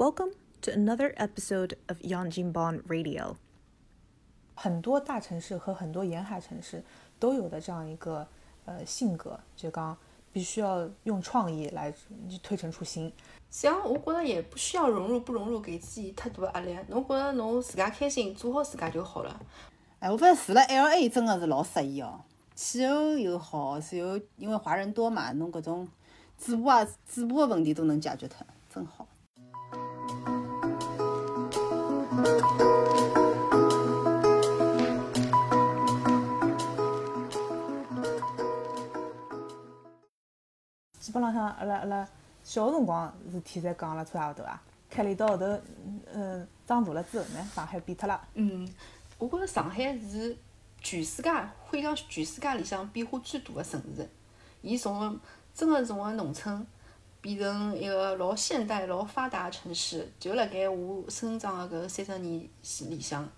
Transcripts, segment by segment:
Welcome to another episode of Yanjinban Radio。很多大城市和很多沿海城市都有的这样一个呃性格，就刚必须要用创意来推陈出新。行我觉得也不需要融入不融入给自己太多压力，侬觉得侬自家开心，做好自家就好了。哎，我发现住了 L A 真的是老适意哦，气候又好，然后因为华人多嘛，侬搿种嘴巴啊嘴巴的问题都能解决脱，真好。基本浪向阿拉阿拉小个辰光事体侪讲了差勿多啊，开了一到后头，嗯，长大了之后呢，上海变脱了。嗯，我觉着上海是全世界可以讲全世界里向变化最大的城市。伊从真个从个农村变成一个老现代、老发达的城市，就辣盖我生长个搿三十年里向，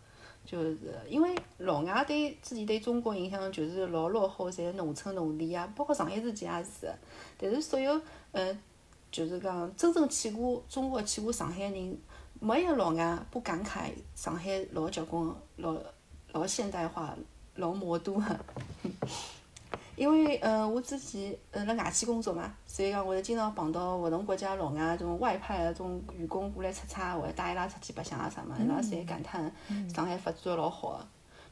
就是因为老外对之前对中国印象就是老落后，侪农村农田啊，包括上海自己也是。但是所有嗯，就是讲真正去过中国、去过上海人，没一个老外不感慨上海老结棍、老老现代化、老魔都。因为呃，我之前呃辣外企工作嘛，所以讲会得经常碰到勿同国家老外种外派个种员工过来出差，或者带伊拉出去白相啊啥物事，伊拉侪感叹上海发展得老好。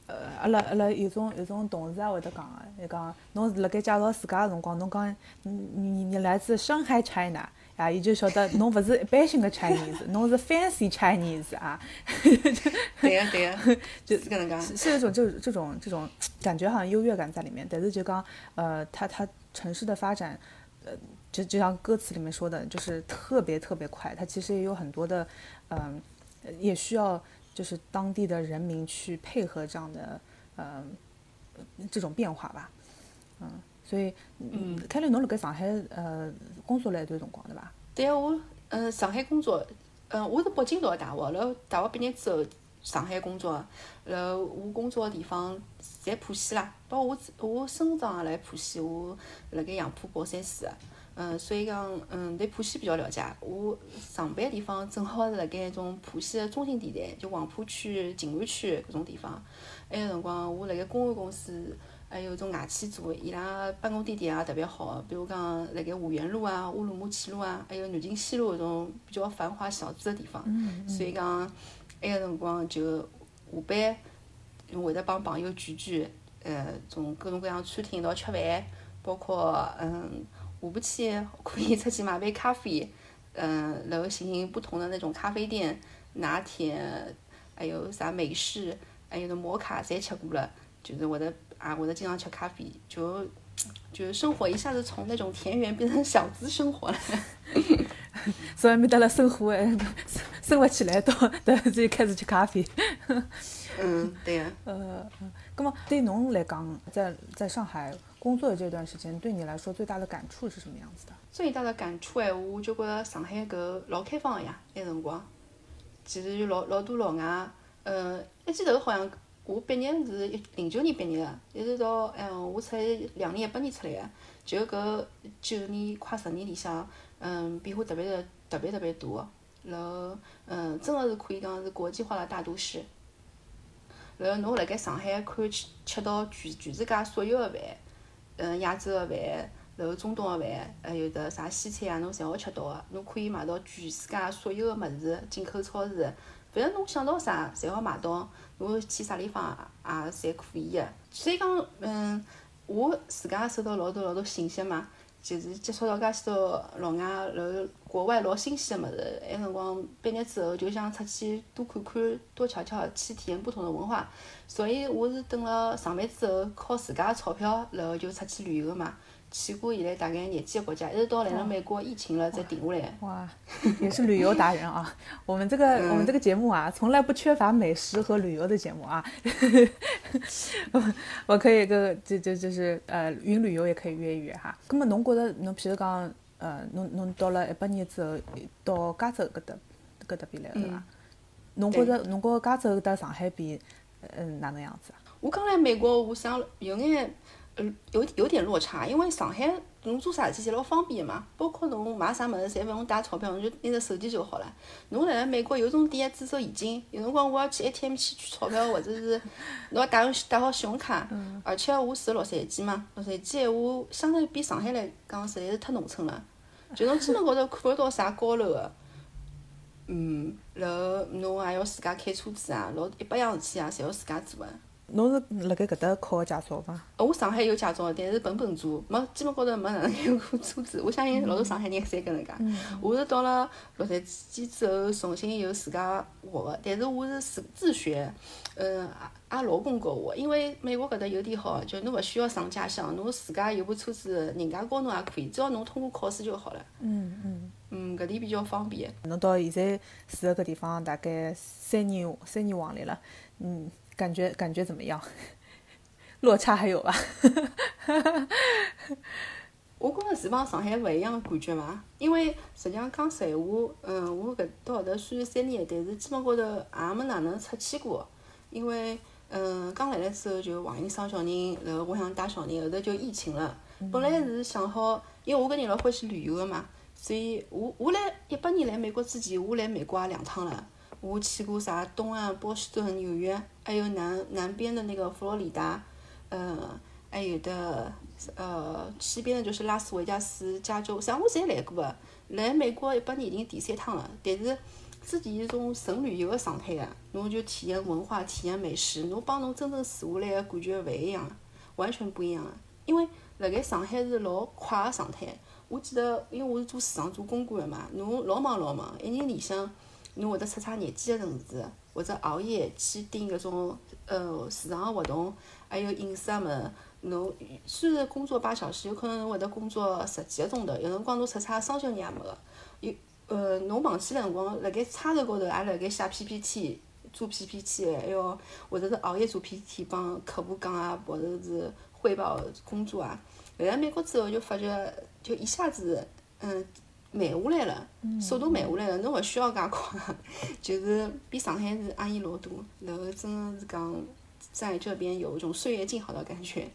呃，阿拉阿拉有种有种同事也会得讲个，伊讲侬辣盖介绍自家个辰光，侬讲你你你来自上海 China 啊，伊就晓得侬勿是一般性个 Chinese，侬是 fancy Chinese 啊。对个对个，就是搿能介。是是有种这这种这种感觉，好像优越感在里面。但是就讲呃，它它城市的发展，呃，就就像歌词里面说的，就是特别特别快。它其实也有很多的，嗯、也需要就是当地的人民去配合这样的呃这种变化吧，嗯，所以嗯，凯丽侬辣盖上海呃工作了一段辰光对伐？对个，我呃上海工作，嗯我是北京读个大学，然后大学毕业之后上海工作，然后我工作个地方在浦西啦，包括我我生长也辣浦西，我辣盖杨浦宝山市个。嗯，所以讲，嗯，对浦西比较了解。我上班地方正好是辣盖一种浦西的中心地带，就黄浦区、静安区搿种地方。埃个辰光，我辣盖公安公司，还有种外企做，伊拉办公地点也特别好，比如讲辣盖五园路啊、乌鲁木齐路啊，还有南京西路搿种比较繁华小资的地方。所以讲，埃个辰光就下班会得帮朋友聚聚，呃，从各种各样餐厅一道吃饭，包括嗯。下半天可以出去买杯咖啡，嗯，然后寻寻不同的那种咖啡店，拿铁，还有啥美式，还有那摩卡，侪吃过了，就是会得啊，会得经常吃咖啡，就就生活一下子从那种田园变成小资生活了。所以没得了生活哎，生活起来到到就开始吃咖啡。嗯，对个。呃，那么对侬来讲，在在上海工作的这段时间，对你来说最大的感触是什么样子的？最大的感触闲话，我就觉着上海搿老开放个呀，那辰光，其实有老老多老外，嗯，一记头好像我毕业是一零九年毕业个，一直到嗯我出来两年一八年出来个，就搿九年快十年里向，嗯，变化特别的特别特别大，然后嗯，真个是可以讲是国际化的大都市。然后侬辣盖上海可以吃吃到全全世界所有个饭，嗯，亚洲个饭，然后中东个饭，还有得啥西餐啊，侬侪好吃到个。侬可以买到全世界所有个物事，进口超市，反正侬想到啥，侪好买到。我去啥地方也侪可以个。所以讲，嗯，我自家也收到老多老多信息嘛，就是接触到介许多老外，然后国外老新鲜个物事。埃辰光毕业之后就想出去多看看、多瞧瞧，去体验不同的文化。所以我是等了上班之后，靠自家个钞票，然后就出去旅游个嘛。去过现在大概廿几个国家，一直到来了美国疫情了才停下来。哇，也是旅游达人啊！我们这个、我们这个节目啊，从来不缺乏美食和旅游的节目啊。我 我可以个就就就是呃，云旅游也可以约一约哈。那么侬觉得侬譬如讲呃，侬侬到了一八年之后到加州搿搭搿搭边来对伐？侬觉着侬觉着加州搭上海比嗯哪能样子啊？我刚来美国，我想有眼呃，有有点落差，因为上海侬做啥事体侪老方便个嘛，包括侬买啥物事，侪勿用带钞票，侬就拿着手机就好了。侬辣辣美国有种店注册现金，有辰光我要去 ATM 去取钞票，或者是侬要带用带好信用卡，而且我住洛杉矶嘛，洛杉矶闲话相对比上海来讲实在是太农村了，就侬基本高头看勿到啥高楼个。嗯，然后侬还要自家开车子啊，老一百样事体啊，侪要自家做个。侬是辣盖搿搭考个驾照伐？呃我上海有驾照，但是本本做，没基本高头没哪能开过车子。我相信老多上海人侪搿能介。我是到了洛杉矶之后，重新又自家学个，但是我是自自学，嗯，也也老公教我。因为美国搿搭有点好，就侬勿需要上驾校，侬自家有部车子，人家教侬也可以，只要侬通过考试就好了。嗯嗯。嗯，搿点比较方便。侬到现在住个搿地方大概三年三年往里了，嗯，感觉感觉怎么样？落差还有伐？我觉着是帮上海勿一样的感觉伐，因为实际上讲实闲话，嗯，我搿到后头虽然三年，但是基本高头也没哪能出去过，因为嗯刚来了之后就怀孕生小人，然后我想带小人，后头就疫情了。本来是想好，因为我搿人老欢喜旅游个嘛，所以我我来一八年来美国之前，我来美国也两趟了。我去过啥东岸波士顿、纽约，还有南南边的那个佛罗里达，呃，还有的呃西边的就是拉斯维加斯、加州，啥我侪来过个。来美国一八年已经第三趟了，但是之前是种纯旅游个状态啊，侬就体验文化、体验美食，侬帮侬真正住下来个感觉勿一样，完全不一样啊。因为辣盖上海是老快个状态，我记得因为我是做市场做公关个嘛，侬老忙老忙，一年里向。侬会得出差廿几个城市，或者熬夜去盯搿种呃市场个活动，还有饮食啊物事。侬虽然工作八小时，有可能会得工作十几个钟头，有辰光侬出差双休日也没个。有呃，侬忙起来辰光，辣盖差头高头也辣盖写 PPT、做 PPT，还要或者是熬夜做 PPT 帮客户讲啊，或者是汇报工作啊。来了美国之后就发觉，就一下子嗯。慢下来了，速度慢下来了，侬勿需要介快，就是比上海是安逸老多，然后真的是讲在这边有一种岁月静好的感觉，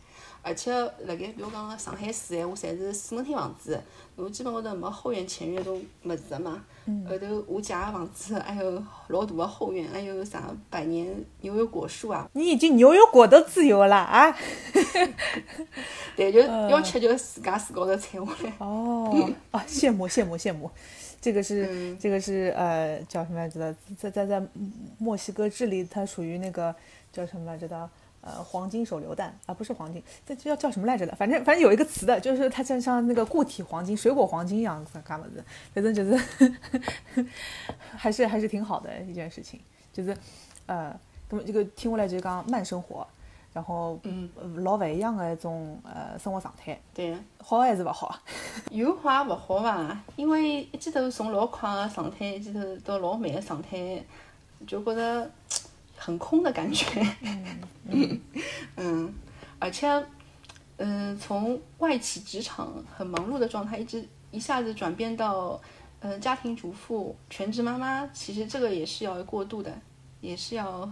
而且辣盖比如讲上海市闲话，侪是四门厅房子，侬基本高头没后院前院种物事个嘛，后头我姐个房子还有老大个后院，还有啥百年牛油果树啊，你已经牛油果都自由了啊！对，就要吃就自家树高头采下来。哦，啊，羡慕羡慕羡慕，这个是这个是呃叫什么来着的？在在在墨西哥智利，它属于那个叫什么来着的？呃，黄金手榴弹啊，不是黄金，这叫叫什么来着的？反正反正有一个词的，就是它像像那个固体黄金、水果黄金一样干么子，反正就是还是还是挺好的一件事情，就是呃，那么这个听过来就是讲慢生活。然后，嗯，老勿一样的一种呃生活状态，对，好还是勿好？有好也勿好吧？因为一记头从老快个状态，一记头到老慢个状态，就觉着很空的感觉。嗯 嗯，而且，嗯，从外企职场很忙碌的状态，一直一下子转变到嗯家庭主妇、全职妈妈，其实这个也是要过渡的，也是要。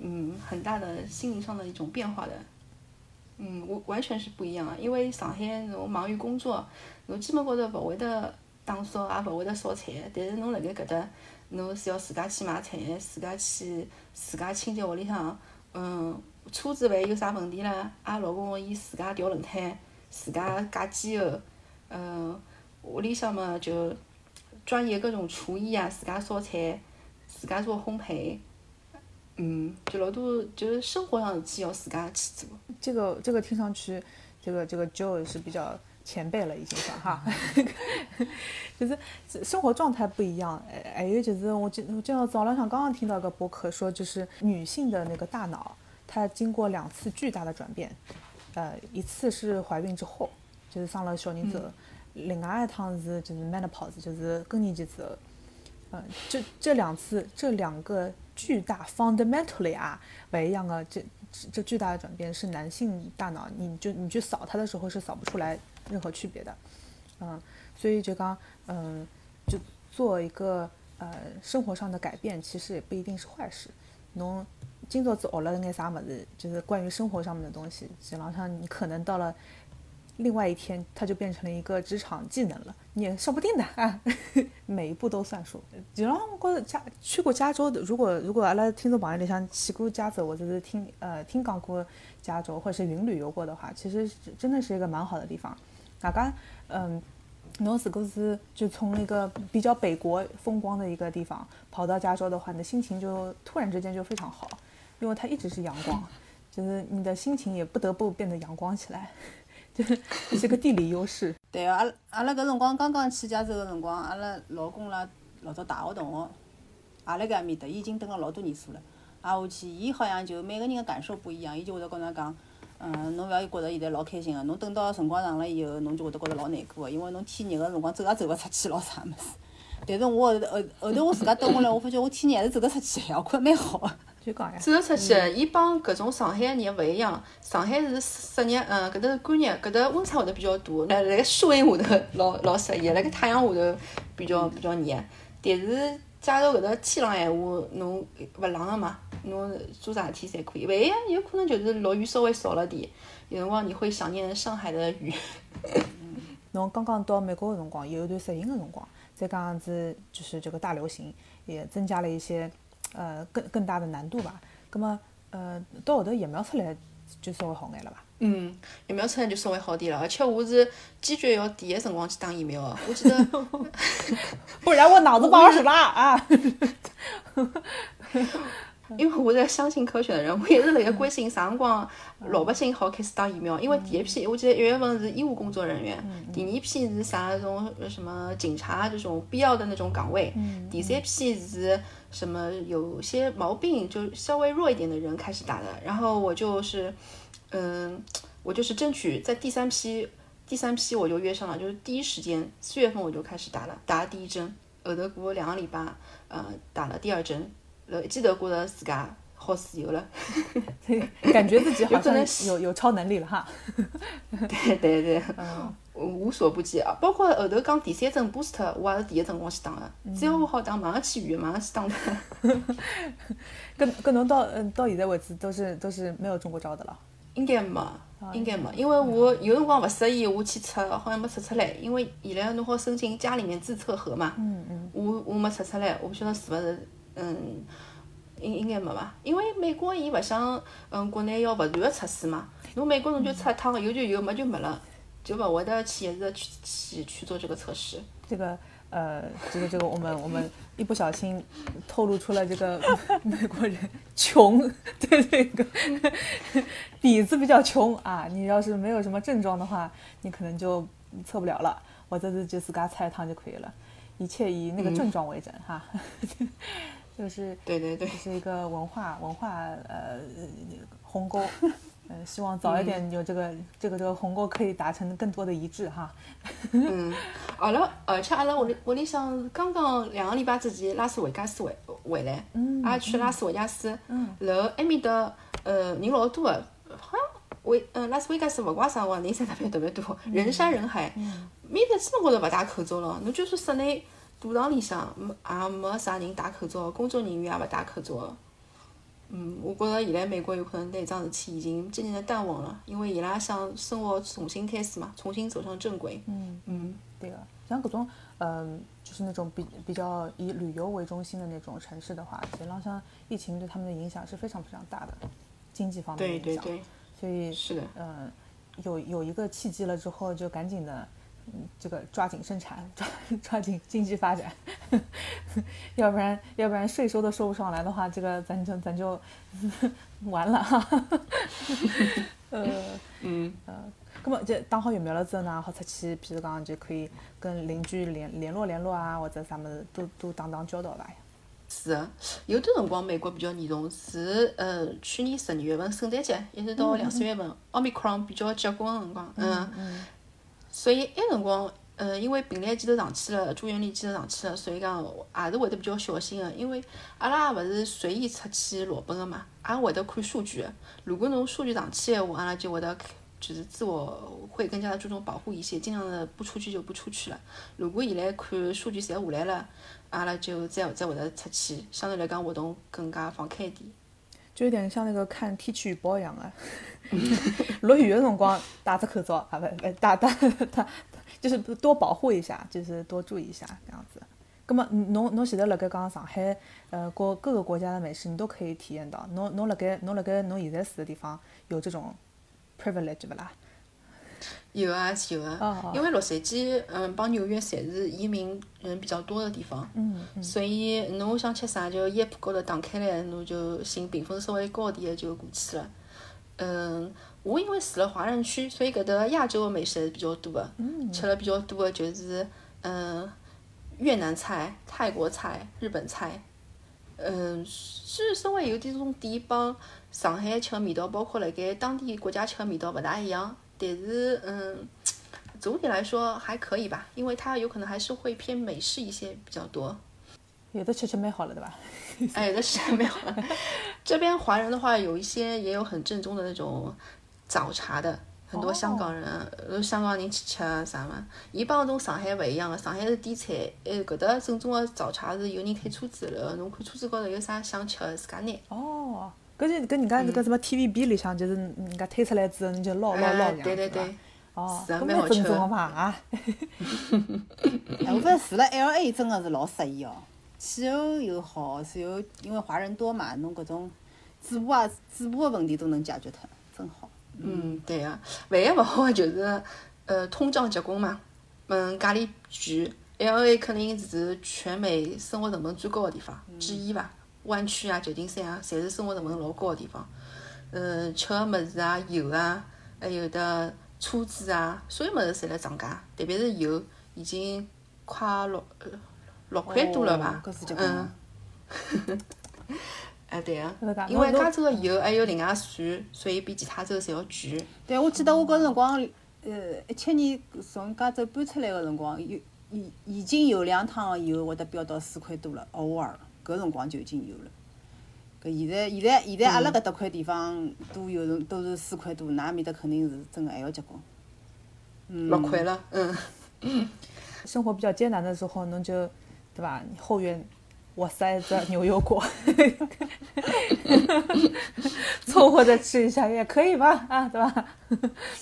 嗯，很大的心灵上的一种变化的，嗯，我完全是不一样啊。因为上海侬忙于工作，侬基本高头勿会得打扫，也勿会得烧菜。但是侬辣盖搿搭，侬是要自家去买菜，自家去自家清洁屋里向。嗯，车子万一有啥问题了，阿拉老公伊自家调轮胎，自家加机油。嗯，屋里向嘛就专业各种厨艺啊，自家烧菜，自家做烘焙。嗯，就老多就是生活上的事要自家去做。这个这个听上去，这个这个 Joe 是比较前辈了，已经算哈。就是生活状态不一样，还有就是我今我今早早上刚刚听到个博客说，就是女性的那个大脑，它经过两次巨大的转变，呃，一次是怀孕之后，就是生了小人之后，另外一趟是就是 menopause，就是更年期之后，嗯，这这两次这两个。巨大，fundamentally 啊，不一样的这这巨大的转变是男性大脑，你就你去扫它的时候是扫不出来任何区别的，嗯，所以就刚嗯，就做一个呃生活上的改变，其实也不一定是坏事。侬今朝子学了眼啥物事，就是关于生活上面的东西，基本上你可能到了另外一天，它就变成了一个职场技能了，你也说不定的啊。每一步都算数。实际上，我觉着加去过加州的，如果如果阿拉听众朋友里向去过加州，或者是听呃听讲过加州，或者是云旅游过的话，其实真的是一个蛮好的地方。大家嗯。侬如果是就从那个比较北国风光的一个地方跑到加州的话，你的心情就突然之间就非常好，因为它一直是阳光，就是你的心情也不得不变得阳光起来，就是是个地理优势。对啊，阿阿拉搿辰光刚刚去加州个辰光，阿拉老公啦老早大学同学也辣盖埃面搭，伊已经蹲了老多年数了，挨下去，伊好像就每个人的感受不一样，伊就会得跟㑚讲。嗯，侬勿要觉着现在老开心个，侬等到辰光长了以后，侬就会得觉着老难过个，因为侬天热个辰光走也走勿出去老啥物事。但是我后后后头我自家蹲下来，我发觉我天热还是走得出去，我觉着蛮好个。就讲呀。走得出去，伊帮搿种上海个热勿一样。上海是湿热，嗯，搿搭是干热，搿搭温差会得比较大。辣辣盖树荫下头老老适宜，辣盖太阳下头比较比较热。但是假如搿搭天冷闲话，侬勿冷个嘛？侬做啥事体侪可以，唯一有可能就是落雨稍微少了点，有辰光你会想念上海的雨。侬刚刚到美国的辰光，有一段适应的辰光，再加上子就是这个大流行，也增加了一些呃更更大的难度吧。那么呃到后头疫苗出来就稍微好眼了吧？嗯，疫苗出来就稍微好点了，而且我是坚决要第一辰光去打疫苗的。我记得，不然我脑子不好使了啊。因为我是相信科学的人，我一直辣盖关心啥辰光老百姓好开始打疫苗。因为第一批我记得一月份是医务工作人员，第二批是啥那种什么警察这种必要的那种岗位，第三批是什么有些毛病就稍微弱一点的人开始打的。然后我就是，嗯，我就是争取在第三批，第三批我就约上了，就是第一时间四月份我就开始打了，打了第一针，后头过两个礼拜，呃，打了第二针。了，一记头觉着自家好自由了，感觉自己好像有有超能力了哈。对对对，无所不及啊！包括后头讲第三针 booster，我也是第一辰光去打的，只要我好打，马上去预约，马上去打的。跟跟侬到嗯到现在为止都是都是没有中过招的了。应该没，应该没，因为我有辰光勿适意，我去测，好像没测出来，因为现在侬好申请家里面自测盒嘛。嗯嗯。我我没测出来，我不晓得是勿是。嗯，应应该没吧？因为美国伊勿像嗯国内要勿断个测试嘛。侬美国侬就测一趟，有就有，没就没了，就勿会得去一直去去去做这个测试。这个呃，这个这个，我们我们一不小心透露出了这个 美国人穷对这个 底子比较穷啊。你要是没有什么症状的话，你可能就测不了了。我这次就自家测一趟就可以了，一切以那个症状为准哈。就是对对对，是一个文化文化呃鸿沟，呃，希望早一点有这个这个这个鸿沟可以达成更多的一致哈。嗯，阿拉而且阿拉屋里屋里向刚刚两个礼拜之前拉斯维加斯回回来，嗯，也去拉斯维加斯，嗯，然后埃面搭呃人老多的，好像维嗯拉斯维加斯勿怪啥话，人侪特别特别多，人山人海，面搭基本高头勿戴口罩了，侬就算室内。赌场里向没也没啥人戴口罩，工作人员也勿戴口罩。嗯，我觉着现在美国有可能对桩事体已经渐渐的淡忘了，因为伊拉想生活重新开始嘛，重新走上正轨。嗯嗯，对个，像搿种嗯，就是那种比比较以旅游为中心的那种城市的话，实际上疫情对他们的影响是非常非常大的，经济方面的影响。对对对。所以是的，嗯，有有一个契机了之后，就赶紧的。这个抓紧生产，抓抓紧经济发展，要不然要不然税收都收不上来的话，这个咱就咱就 完了哈。呃嗯呃，那么就打好疫苗了之后呢，好出去，比如讲就可以跟邻居联联络联络啊，或者啥么子都都打打交道吧。是的，有段辰光美国比较严重，是呃去年十二月份圣诞节一直到两三月份，奥密克戎比较结棍的辰光，嗯。所以埃辰光，嗯，因为病例记头上去了，住院率记头上去了，所以讲也是会得比较小心的。因为阿拉也勿是随意出去裸奔的嘛，也会得看数据。如果侬数据上去的话，阿拉就会得就是自我会更加的注重保护一些，尽量的不出去就不出去了。如果现在看数据侪下来了，阿拉就再再会得出去，相对来讲活动更加放开一点。就有点像那个看天气预报一样的，落雨的辰光戴着口罩啊，不不戴戴戴，就是多保护一下，就是多注意一下这样子。那么侬侬现在辣盖讲上海，呃，各各个国家的美食你都可以体验到。侬侬辣盖侬辣盖侬现在住的地方有这种 privilege 不啦？有啊，是有哦啊，因为洛杉矶，嗯，帮纽约侪是移民人比较多的地方，嗯嗯。所以侬想吃啥就烟铺高头打开来，侬就寻评分稍微高点的就过去了。嗯，我因为住了华人区，所以搿搭亚洲的美食还是比较多。的，吃了比较多的就是嗯越南菜、泰国菜、日本菜。嗯，是稍微有点种点帮上海吃的味道，包括辣盖当地国家吃的味道勿大一样，但是嗯，总体来说还可以吧，因为它有可能还是会偏美式一些比较多。有的吃吃蛮好了，对吧？哎，有的吃蛮好了。这边华人的话，有一些也有很正宗的那种早茶的，很多香港人，呃，香港人去吃啊啥嘛。伊帮种上海勿一样的，上海是点菜，哎，搿搭正宗的早茶是有人开车子了，侬看车子高头有啥想吃的，自家拿。哦，搿就跟人家搿个什么 TVB 里向，就是人家推出来之后，你就捞捞捞对对对。哦，是啊搿蛮正蛮好吃的宗的嘛啊！哎，我发现住了 L A 真的是老适宜哦，气候又好，然后因为华人多嘛，侬搿种嘴巴啊嘴巴的问题都能解决脱，真好。嗯，对个、唯一勿好的就是，呃，通胀结棍嘛，嗯，价钿贵，L A 肯定是全美生活成本最高的地方之一吧。湾区啊、旧金山啊，侪是生活成本老高个地方。嗯，吃个物事啊、油啊，还有的车子啊，所有物事侪辣涨价，特别是油，已经快六呃六块多了吧哦？搿是结棍嗯 啊。哎，对搿个个，因为加州个油还有另外算，所以比其他州侪要贵。对，我记得我搿辰光，呃，一七年从加州搬出来个辰光，有已已经有两趟个油会得飙到四块多了，偶尔搿辰光就已经有了。搿现在现在现在阿拉搿搭块地方都有人都是四块多，㑚面搭肯定是真个还要结棍。六块了，嗯，生活比较艰难的时候，侬就对伐？后院我塞一只牛油果，凑合着吃一下也可以吧？啊，对吧？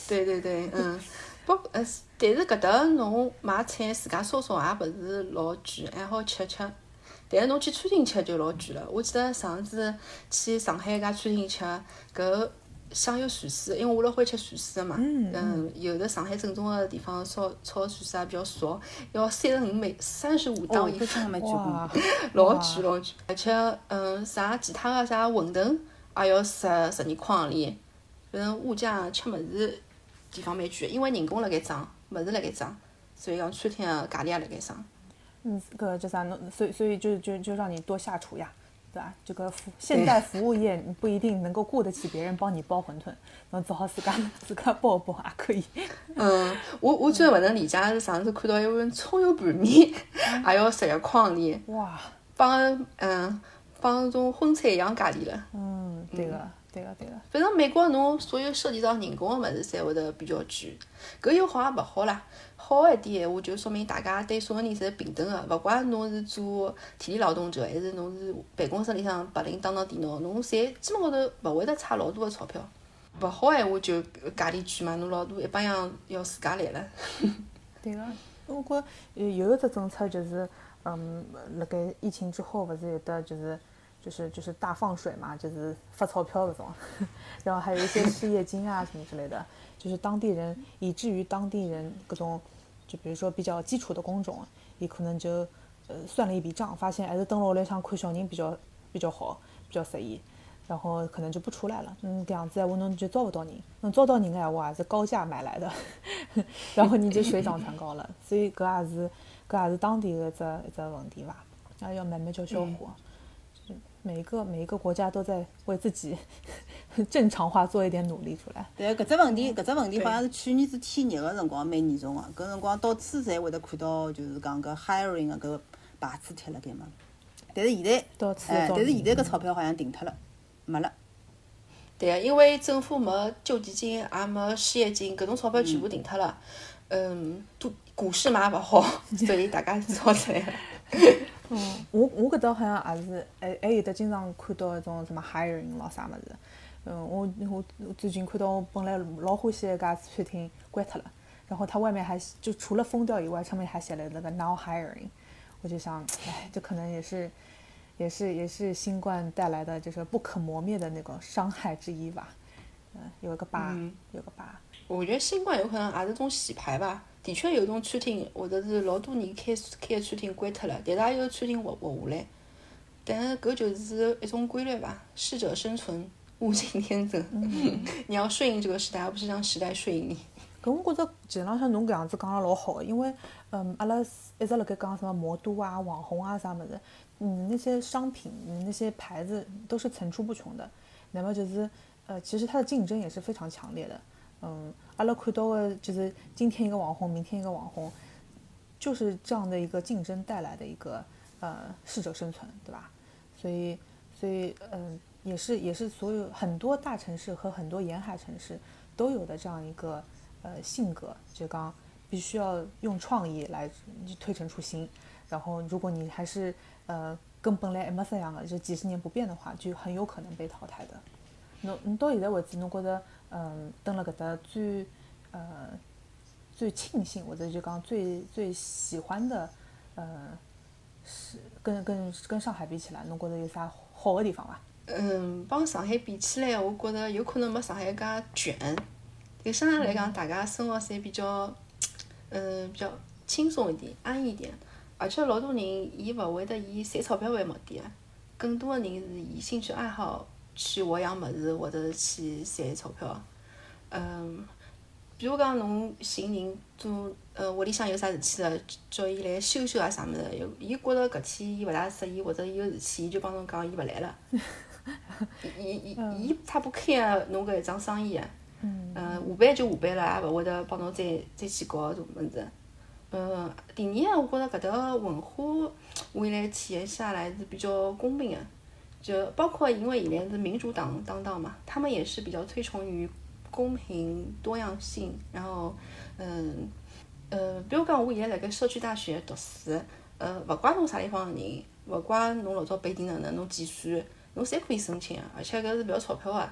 对对对，嗯，不，呃，但是搿搭侬买菜自家烧烧也勿是老贵，还好吃吃。但是侬去餐厅吃就老贵了。我记得上次去上海一家餐厅吃，搿香油鳝丝，因为我老欢喜吃鳝丝的嘛，嗯，有的上海正宗的地方烧炒鳝丝也比较少，要三十五美三十五哦，刀一搿真个蛮结棍哇。老贵老贵，而且嗯，啥其他的啥馄饨也要十十二块钿，反正物价吃物事地方蛮贵的，因为人工辣盖涨，物事辣盖涨，所以讲餐厅个价钿也辣盖涨。嗯，个叫啥？侬所以所以就就就让你多下厨呀，对吧？这个服现代 服务业你不一定能够雇得起别人帮你包馄饨，侬只好自家 自家包包也可以。嗯，我我最勿能理解是上次看到一碗葱油拌面，也要十一块钿，哇，帮嗯帮种荤菜一样价钿了。嗯，对个对个对个，反正美国侬所有涉及到人工个物事，侪会得比较贵。搿有好也勿好啦。好一点闲话，就说明大家对所有人侪是平等个，勿怪侬是做体力劳动者，还是侬是办公室里向白领打打电脑，侬侪基本高头勿会得差老多个钞票。勿好闲话就价钿贵嘛，侬老多一帮样要自家来了。对个。我觉呃有一只政策就是，嗯，辣盖疫情之后，勿是有的就是就是就是大放水嘛，就是发钞票搿种，然后还有一些失业金啊什么之类的，就是当地人，以至于当地人各种，就比如说比较基础的工种，也可能就呃算了一笔账，发现还是蹲辣屋里向看小人比较比较好，比较适意。然后可能就不出来了，嗯，这样子闲话侬就招不到人，侬招到人的闲话也是高价买来的，然后你就水涨船高了，所以搿也是搿也是当地的一只一只问题吧，那要慢慢叫消化。每一个每一个国家都在为自己 正常化做一点努力出来。对，搿只问题，搿只问题好像是去年子天热个辰光蛮严重个，搿辰光到处侪会得看到，就是讲搿 hiring 个搿牌子贴辣盖嘛。但是现在，到处哎，但是现在搿钞票好像停脱了，没了。对个，因为政府没救济金，也没失业金，搿种钞票全部停脱了。嗯，都股市嘛也勿好，所以大家只好出来了。嗯，我我搿搭好像也是，还还有得经常看到一种什么 hiring 咯啥物事。嗯，我我我最近看到我本来老欢喜一家餐厅关脱了，然后它外面还就除了封掉以外，上面还写了那个 now hiring。我就想，哎，这可能也是也是也是新冠带来的就是不可磨灭的那个伤害之一吧。嗯，有一个疤，有个疤。我觉得新冠有可能也是种洗牌吧。的确有种餐厅或者是老多年开开个餐厅关脱了，但是也有餐厅活活下来。但是搿就是一种规律吧，适者生存，物竞天择。你要顺应这个时代，而不是让时代顺应你。搿我觉着实浪向侬搿样子讲了老好，因为嗯，阿拉一直辣盖讲什么魔都啊、网红啊啥物事，嗯，那些商品、那些牌子都是层出不穷的。那么就是呃，其实它的竞争也是非常强烈的。嗯，阿拉看到的就是今天一个网红，明天一个网红，就是这样的一个竞争带来的一个呃适者生存，对吧？所以，所以嗯，也是也是所有很多大城市和很多沿海城市都有的这样一个呃性格，就刚必须要用创意来推陈出新。然后，如果你还是呃跟本来还没这样的，就几十年不变的话，就很有可能被淘汰的。侬侬到现在为止，侬觉得？嗯，登了搿搭最呃最庆幸或者就讲最最喜欢的，呃是跟跟跟上海比起来，侬觉得有啥好的地方伐？嗯，帮上海比起来，我觉得有可能没上海介卷。对上海来讲，大家生活侪比较，嗯，比较轻松一点，安逸一点。而且老多人伊勿会得以赚钞票为目的，更多的人是以兴趣爱好。去学样物事，或者是去赚钞票，嗯，比如讲侬寻人做，呃，屋里向有啥事体了，叫伊来修修啊啥物事，有伊觉着搿天伊勿大适意，或者伊有事体，伊就帮侬讲伊勿来了。伊伊伊伊他不 care 侬搿一桩生意，嗯，下班就下班了，也勿会得帮侬再再去搞种物事。嗯，第二，我觉着搿搭文化，我现在体验下来是比较公平个。就包括因为以前是民主党当道嘛，他们也是比较推崇于公平多样性。然后，嗯，呃，比如讲我现在辣盖社区大学读书，呃，勿怪侬啥地方个人，勿怪侬老早背景哪能，侬几岁，侬侪可以申请，而且搿是勿要钞票个。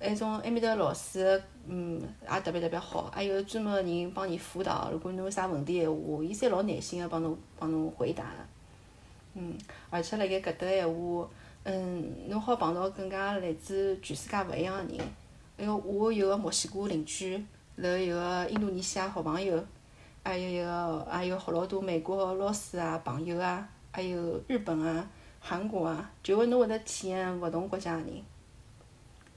埃种埃面搭老师，嗯，也特别特别好，还有专门个人帮你辅导。如果侬有啥问题闲话，伊侪老耐心个帮侬帮侬回答。嗯，而且辣盖搿搭闲话。嗯，侬好碰到更加来自全世界勿一样个人。还有我有个墨西哥邻居，然后有个印度尼西亚好朋友，还有一个还有好老多美国老师啊朋友啊，还有日本啊、韩国啊，就会侬会得体验勿同国家个人，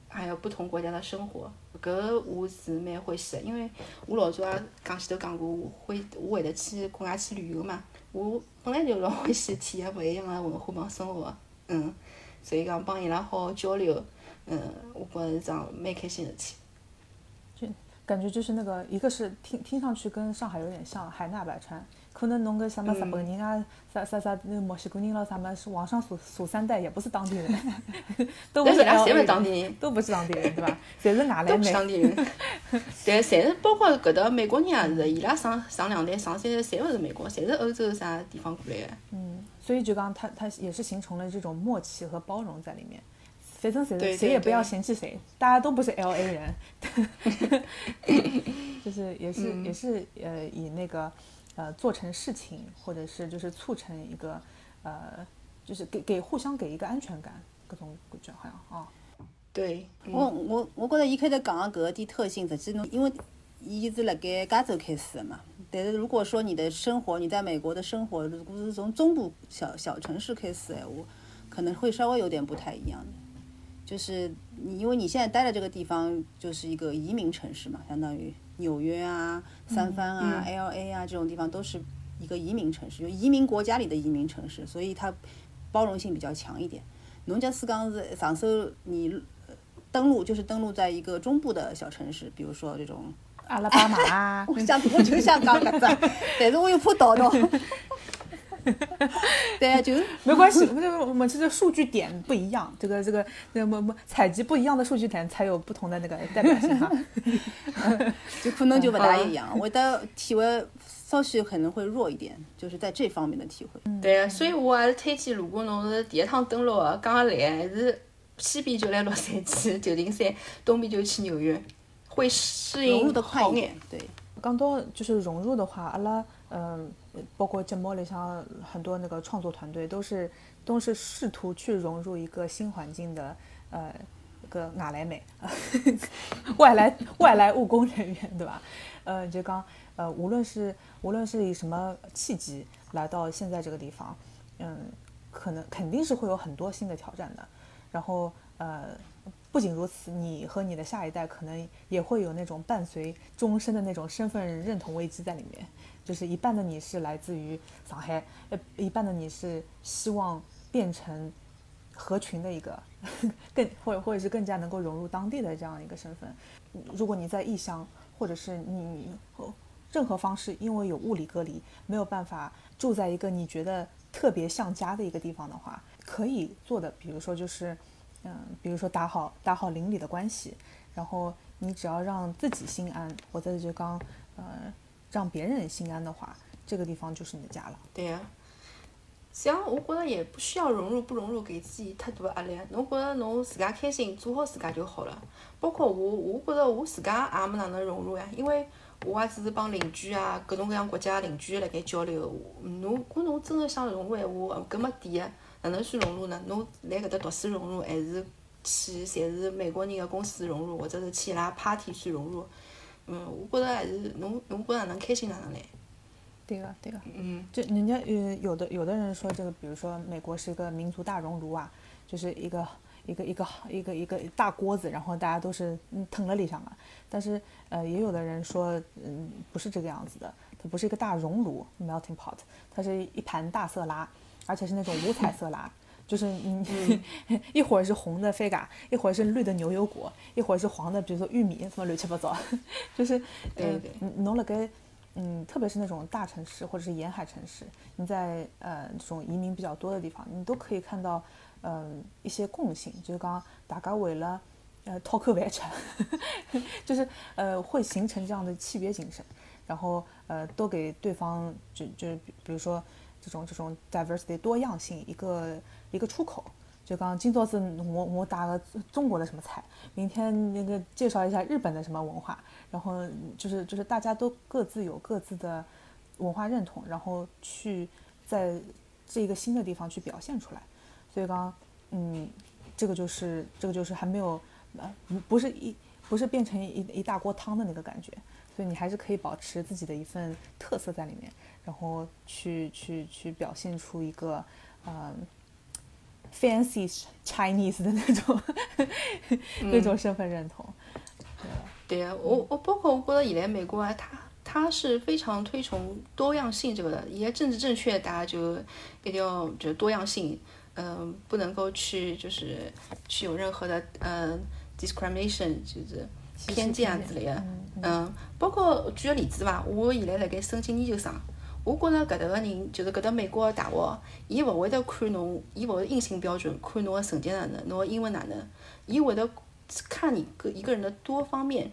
还有不同国家的生活。搿我是蛮欢喜个，因为我老早也讲前头讲过，我会我会得去国外去旅游嘛。我本来就老欢喜体验勿一样个文化帮生活，嗯。所以讲帮伊拉好好交流，嗯，我觉着是桩蛮开心的事体。就感觉就是那个，一个是听听上去跟上海有点像，海纳百川。可能侬个什么日本人啊，啥啥啥那墨西哥人咯，啥么是网上数数三代，也不是当地人，都不是当地人，都不是当地人，对吧？侪是外来美。当地人。但侪是包括搿搭美国人也是，伊拉上上两代、上三代，侪勿是美国，侪是欧洲啥地方过来的。嗯。所以就刚他他也是形成了这种默契和包容在里面，反正谁谁也不要嫌弃谁，大家都不是 L A 人，就是也是也是呃以那个呃做成事情，或者是就是促成一个呃就是给给互相给一个安全感，各种感觉好像啊，对。我我我觉得一开始讲的搿个点特性，实际侬因为伊是辣盖加州开始的嘛。但是如果说你的生活，你在美国的生活，如果是从中部小小城市开始，哎，我可能会稍微有点不太一样的。就是你，因为你现在待的这个地方就是一个移民城市嘛，相当于纽约啊、三藩啊、L A 啊这种地方都是一个移民城市，就移民国家里的移民城市，所以它包容性比较强一点。农家四刚是上手，你登陆就是登陆在一个中部的小城市，比如说这种。阿拉巴马啊！我想，我就想讲搿只，但是我又怕倒到。对，就是没关系，我们我们这个数据点不一样，这个这个那么么采集不一样的数据点，才有不同的那个代表性哈。就可能就不大一样，我的体会稍许可能会弱一点，就是在这方面的体会。对，所以我还是推荐，如果侬是第一趟登陆，刚刚来，还是西边就来洛杉矶、旧金山，东边就去纽约，会适应融入的快一点，对，讲到就是融入的话，阿拉嗯、包括节目里向很多那个创作团队都是都是试图去融入一个新环境的呃一个外来美，外来外来务工人员，对吧？呃，就刚呃，无论是无论是以什么契机来到现在这个地方，嗯，可能肯定是会有很多新的挑战的。然后呃，不仅如此，你和你的下一代可能也会有那种伴随终身的那种身份认同危机在里面。就是一半的你是来自于上海，呃，一半的你是希望变成合群的一个，更或者或者是更加能够融入当地的这样一个身份。如果你在异乡，或者是你任何方式因为有物理隔离，没有办法住在一个你觉得特别像家的一个地方的话，可以做的，比如说就是，嗯，比如说打好打好邻里的关系，然后你只要让自己心安，或者就刚呃让别人心安的话，这个地方就是你的家了。对呀、实际上，我觉着也不需要融入不融入给自己太多压力。侬觉着侬自家开心，做好自家就好了。包括我，我觉着我自家也没哪能融入呀，因为我也只是帮邻居啊，各种各样国家的邻居辣盖交流。侬，如果侬真的想融入闲话，搿没底个，哪能去融入呢？侬来搿搭读书融入，还是去侪是美国人的公司融入，或者是去伊拉 party 去融入？嗯，我觉着还是侬侬觉着哪能开心哪能来。对个，对个。嗯，就人家呃，有的有的人说这个，比如说美国是一个民族大熔炉啊，就是一个一个一个一个一个大锅子，然后大家都是嗯腾了里向了。但是呃，也有的人说，嗯，不是这个样子的，它不是一个大熔炉 （melting pot），它是一盘大色拉，而且是那种五彩色拉。就是你、一会儿是红的飞嘎，一会儿是绿的牛油果，一会儿是黄的，比如说玉米，什么乱七八糟，就是呃对对，你侬辣盖嗯，特别是那种大城市或者是沿海城市，你在呃这种移民比较多的地方，你都可以看到嗯、一些共性，就是讲大家为了呃讨口饭吃，就是呃会形成这样的契约精神，然后呃都给对方就就比如说这种这种 diversity 多样性一个一个出口。就刚今朝子我我打个中国的什么菜，明天那个介绍一下日本的什么文化，然后就是就是大家都各自有各自的文化认同，然后去在这一个新的地方去表现出来。所以刚刚嗯，这个就是这个就是还没有呃不不是一不是变成一一大锅汤的那个感觉，所以你还是可以保持自己的一份特色在里面，然后去去去表现出一个呃 fancy Chinese 的那种那种身份认同。对呀，我我包括我觉得以来美国啊，它它是非常推崇多样性这个的，也政治正确，大家就一定要就是多样性，嗯、不能够去就是去有任何的嗯、discrimination，就是偏见啊之类的，嗯，包括举个例子吧，我现在辣盖申请研究生。我觉着搿搭个人，就是搿搭美国个大学，伊勿会得看侬，伊勿会硬性标准看侬个成绩哪能，侬个英文哪能，伊会得看你个一个人的多方面。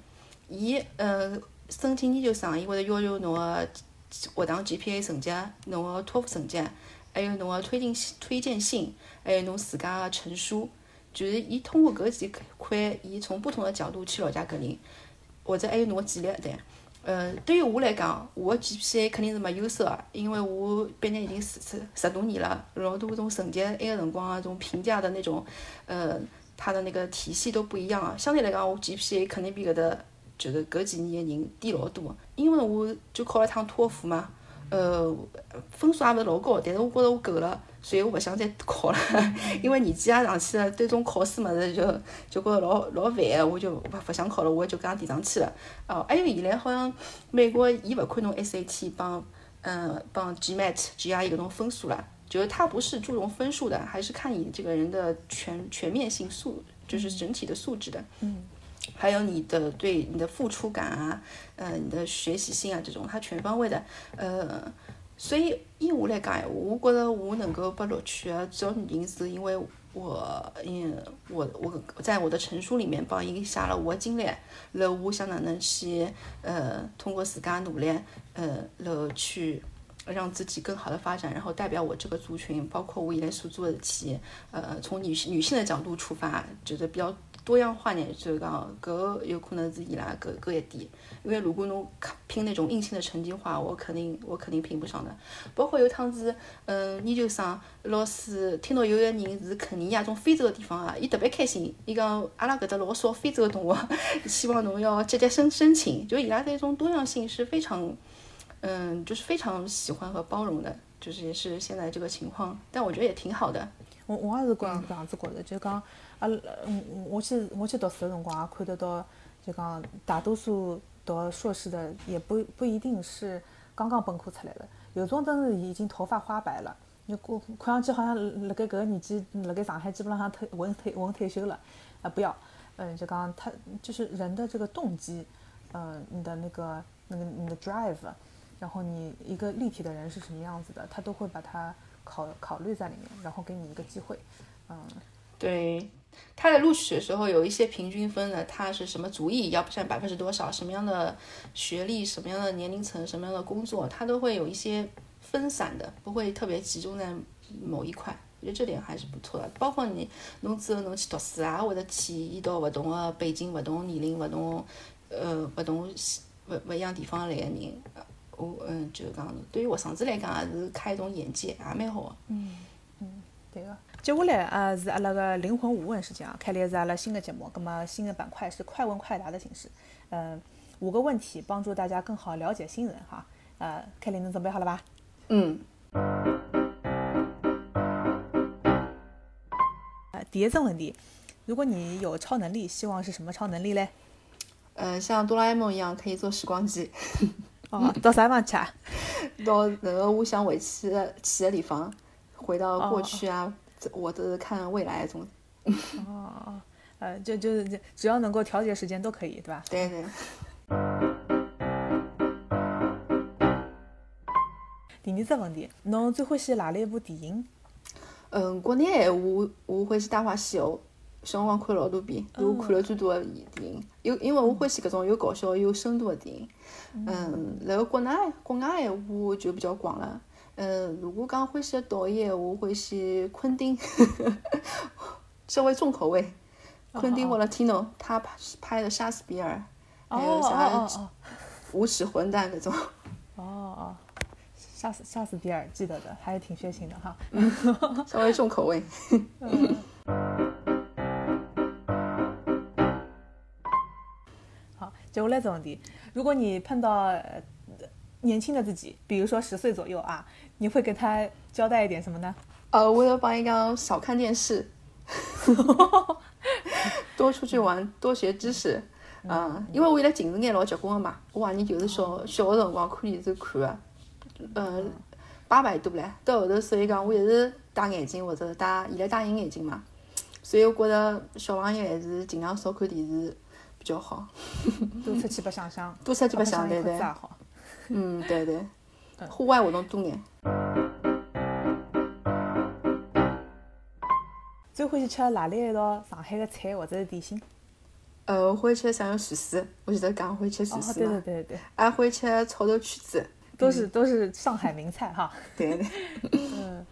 伊呃申请研究生，伊会得要求侬个学堂 GPA 成绩，侬个托福成绩，还有侬个推荐信推荐信，还有侬自家个陈述，就是伊通过搿几块，伊从不同的角度去了解搿人，或者还有侬个简历对。呃，对于我来讲，我的 GPA 肯定是没优势的，因为我毕业已经十十十多年了，老多种成绩，埃个辰光啊，种评价的那种，呃，它的那个体系都不一样啊。相对来讲，我 GPA 肯定比搿搭就是搿几年的人低老多。因为我就考了趟托福嘛，呃，分数也勿是老高，但是我觉着我够了，所以我勿想再考了，因为年纪也上去了，对种考试么子就就觉着老老烦的，我就勿勿想考了，我就搿样填上去了。哦，还有现在好像美国伊勿看侬 SAT 帮嗯帮 GMAT、GRE 搿种分数了，就是它不是注重分数的，还是看你这个人的全全面性素，就是整体的素质的。嗯。还有你的对你的付出感啊，呃，你的学习性啊，这种它全方位的，呃，所以以我来讲，我觉得我能够被录取的主要原因是因为我嗯，我我在我的陈述里面帮伊写了我的经历，然后我想哪能去呃通过自家努力，呃然后去让自己更好的发展，然后代表我这个族群，包括我以来所做的事体，呃从女性女性的角度出发，觉得比较多样化呢，就是讲搿有可能是伊拉搿搿一点。因为如果侬拼那种硬性的成绩话，我肯定我肯定拼不上的。包括有趟子，嗯，研究生老师听到有个人是肯尼亚种非洲的地方啊，伊特别开心，伊讲阿拉搿搭老少非洲的动物，希望侬要积极申申请。就伊拉对这种多样性是非常，嗯，就是非常喜欢和包容的，就是也是现在这个情况。但我觉得也挺好的。我我也是搿搿样子觉着，就讲阿拉，嗯，我去我去读书的辰光也看得到，就讲大多数。读硕士的也不不一定是刚刚本科出来的，有种真是已经头发花白了。你过看上去好像辣盖搿个年纪，辣盖上海基本上退稳退稳退休了。啊，不要，嗯，就讲他就是人的这个动机，嗯，你的那个那个你的 drive，然后你一个立体的人是什么样子的，他都会把它考考虑在里面，然后给你一个机会，嗯，对。他在录取的时候有一些平均分的，他是什么族裔要占百分之多少，什么样的学历，什么样的年龄层，什么样的工作，他都会有一些分散的，不会特别集中在某一块。我觉得这点还是不错的。包括你，侬之后侬去读书啊，或者体验到不同的背景、不同年龄、不同呃不同不不一样地方来的人，我嗯就是讲，对于学生子来讲也是开一种眼界，也蛮好的。嗯嗯，对个。接下来啊是阿拉个灵魂五问时间啊，开的是阿拉新的节目，那么新的板块是快问快答的形式，嗯，五个问题帮助大家更好了解新人哈，呃，凯琳，你准备好了吧？嗯。呃，第一个问题，如果你有超能力，希望是什么超能力嘞？呃，像哆啦 A 梦一样可以做时光机。哦，到啥地方去啊？到那个我想回去去的地方，回到过去啊。我都是看未来种。哦，呃，就就是只要能够调节时间都可以，对吧？对对。第二只问题，侬最欢喜哪里一部电影？嗯，国内闲话，我欢喜《大话西游》，小辰光看老多遍，我看了最多的电影。有，因为我欢喜搿种有搞笑、有深度的电影。嗯，然后国内国外闲话就比较广了。嗯，如果讲欢喜的导演，我欢喜昆汀，稍微重口味。昆汀·沃勒提诺，他拍拍的《杀死比尔》，还有啥《无耻混蛋》那种。哦哦，杀死杀死比尔，记得的，还是挺血腥的哈。稍微重口味。好，接下来这问题，如果你碰到年轻的自己，比如说十岁左右啊。你会给他交代一点什么呢？呃，我要帮一讲少看电视，多出去玩，多学知识。嗯，因为我现在近视眼老结棍的嘛，我怀疑就是小小的辰光看电视看的，呃，八百度唻。到后头，所以讲我一直戴眼镜或者戴现在戴隐形眼镜嘛，所以我觉得小朋友还是尽量少看电视比较好。多出去白相相，多出去白相对对。嗯，对对。户外活动多眼。最欢喜吃哪里一道上海的菜或者是点心？呃，我欢喜吃酱油鳝丝，我记得讲欢喜吃鳝丝对对对对。还欢喜吃炒豆曲子，都是都是上海名菜哈。对对。嗯。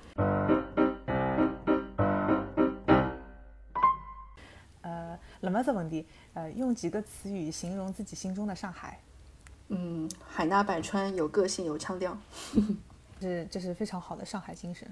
呃，那么这问题，呃，用几个词语形容自己心中的上海？嗯，海纳百川，有个性，有腔调，是这是非常好的上海精神。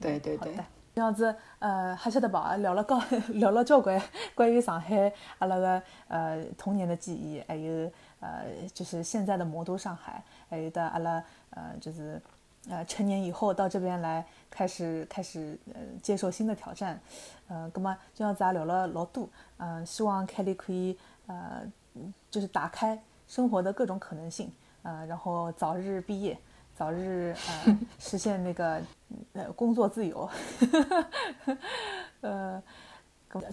对对对，这样子，呃，还晓得吧？聊了高，聊了交关关于上海阿拉个呃童年的记忆，还有呃就是现在的魔都上海，还有的阿拉呃就是呃成年以后到这边来开始开始呃接受新的挑战，呃，那么这样子也聊了老多，嗯，希望凯莉可以呃就是打开。生活的各种可能性，呃，然后早日毕业，早日呃 实现那个呃工作自由，呃，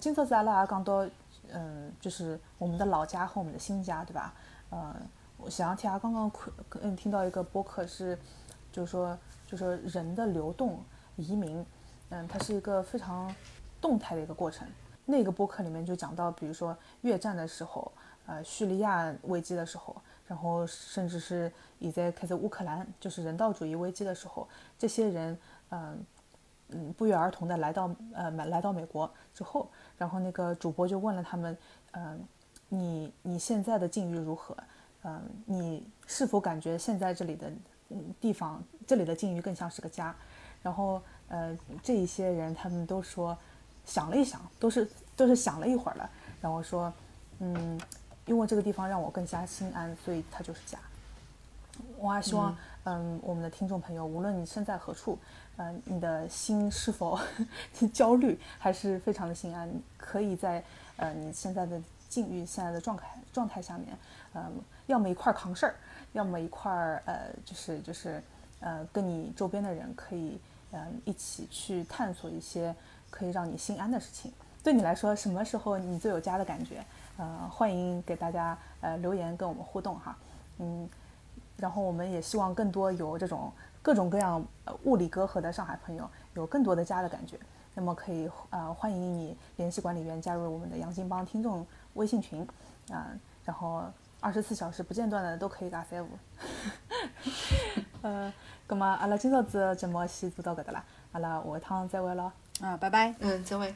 今朝子阿拉也讲到，嗯，就是我们的老家和我们的新家，对吧？呃，我前两天刚刚看嗯听到一个播客是，就是说，就说人的流动移民，嗯，它是一个非常。动态的一个过程。那个播客里面就讲到，比如说越战的时候，呃，叙利亚危机的时候，然后甚至是已在开始乌克兰就是人道主义危机的时候，这些人，嗯嗯，不约而同的来到呃来到美国之后，然后那个主播就问了他们，嗯，你你现在的境遇如何？嗯，你是否感觉现在这里的嗯地方，这里的境遇更像是个家？然后呃，这一些人他们都说。想了一想，都是都是想了一会儿了，然后说，嗯，因为这个地方让我更加心安，所以它就是家。我还希望，嗯，我们的听众朋友，无论你身在何处，嗯，你的心是否 焦虑，还是非常的心安，可以在呃你现在的境遇、现在的状态状态下面，嗯，要么一块扛事儿，要么一块儿呃，就是就是呃，跟你周边的人可以嗯一起去探索一些。可以让你心安的事情，对你来说，什么时候你最有家的感觉？呃，欢迎给大家呃留言跟我们互动哈，嗯，然后我们也希望更多有这种各种各样物理隔阂的上海朋友有更多的家的感觉。那么可以呃欢迎你联系管理员加入我们的杨金帮听众微信群啊，然后二十四小时不间断的都可以打三五。呃，那么阿拉今朝子节目先做到搿搭啦，阿拉下一趟再会咯。啊，拜拜。嗯，再会。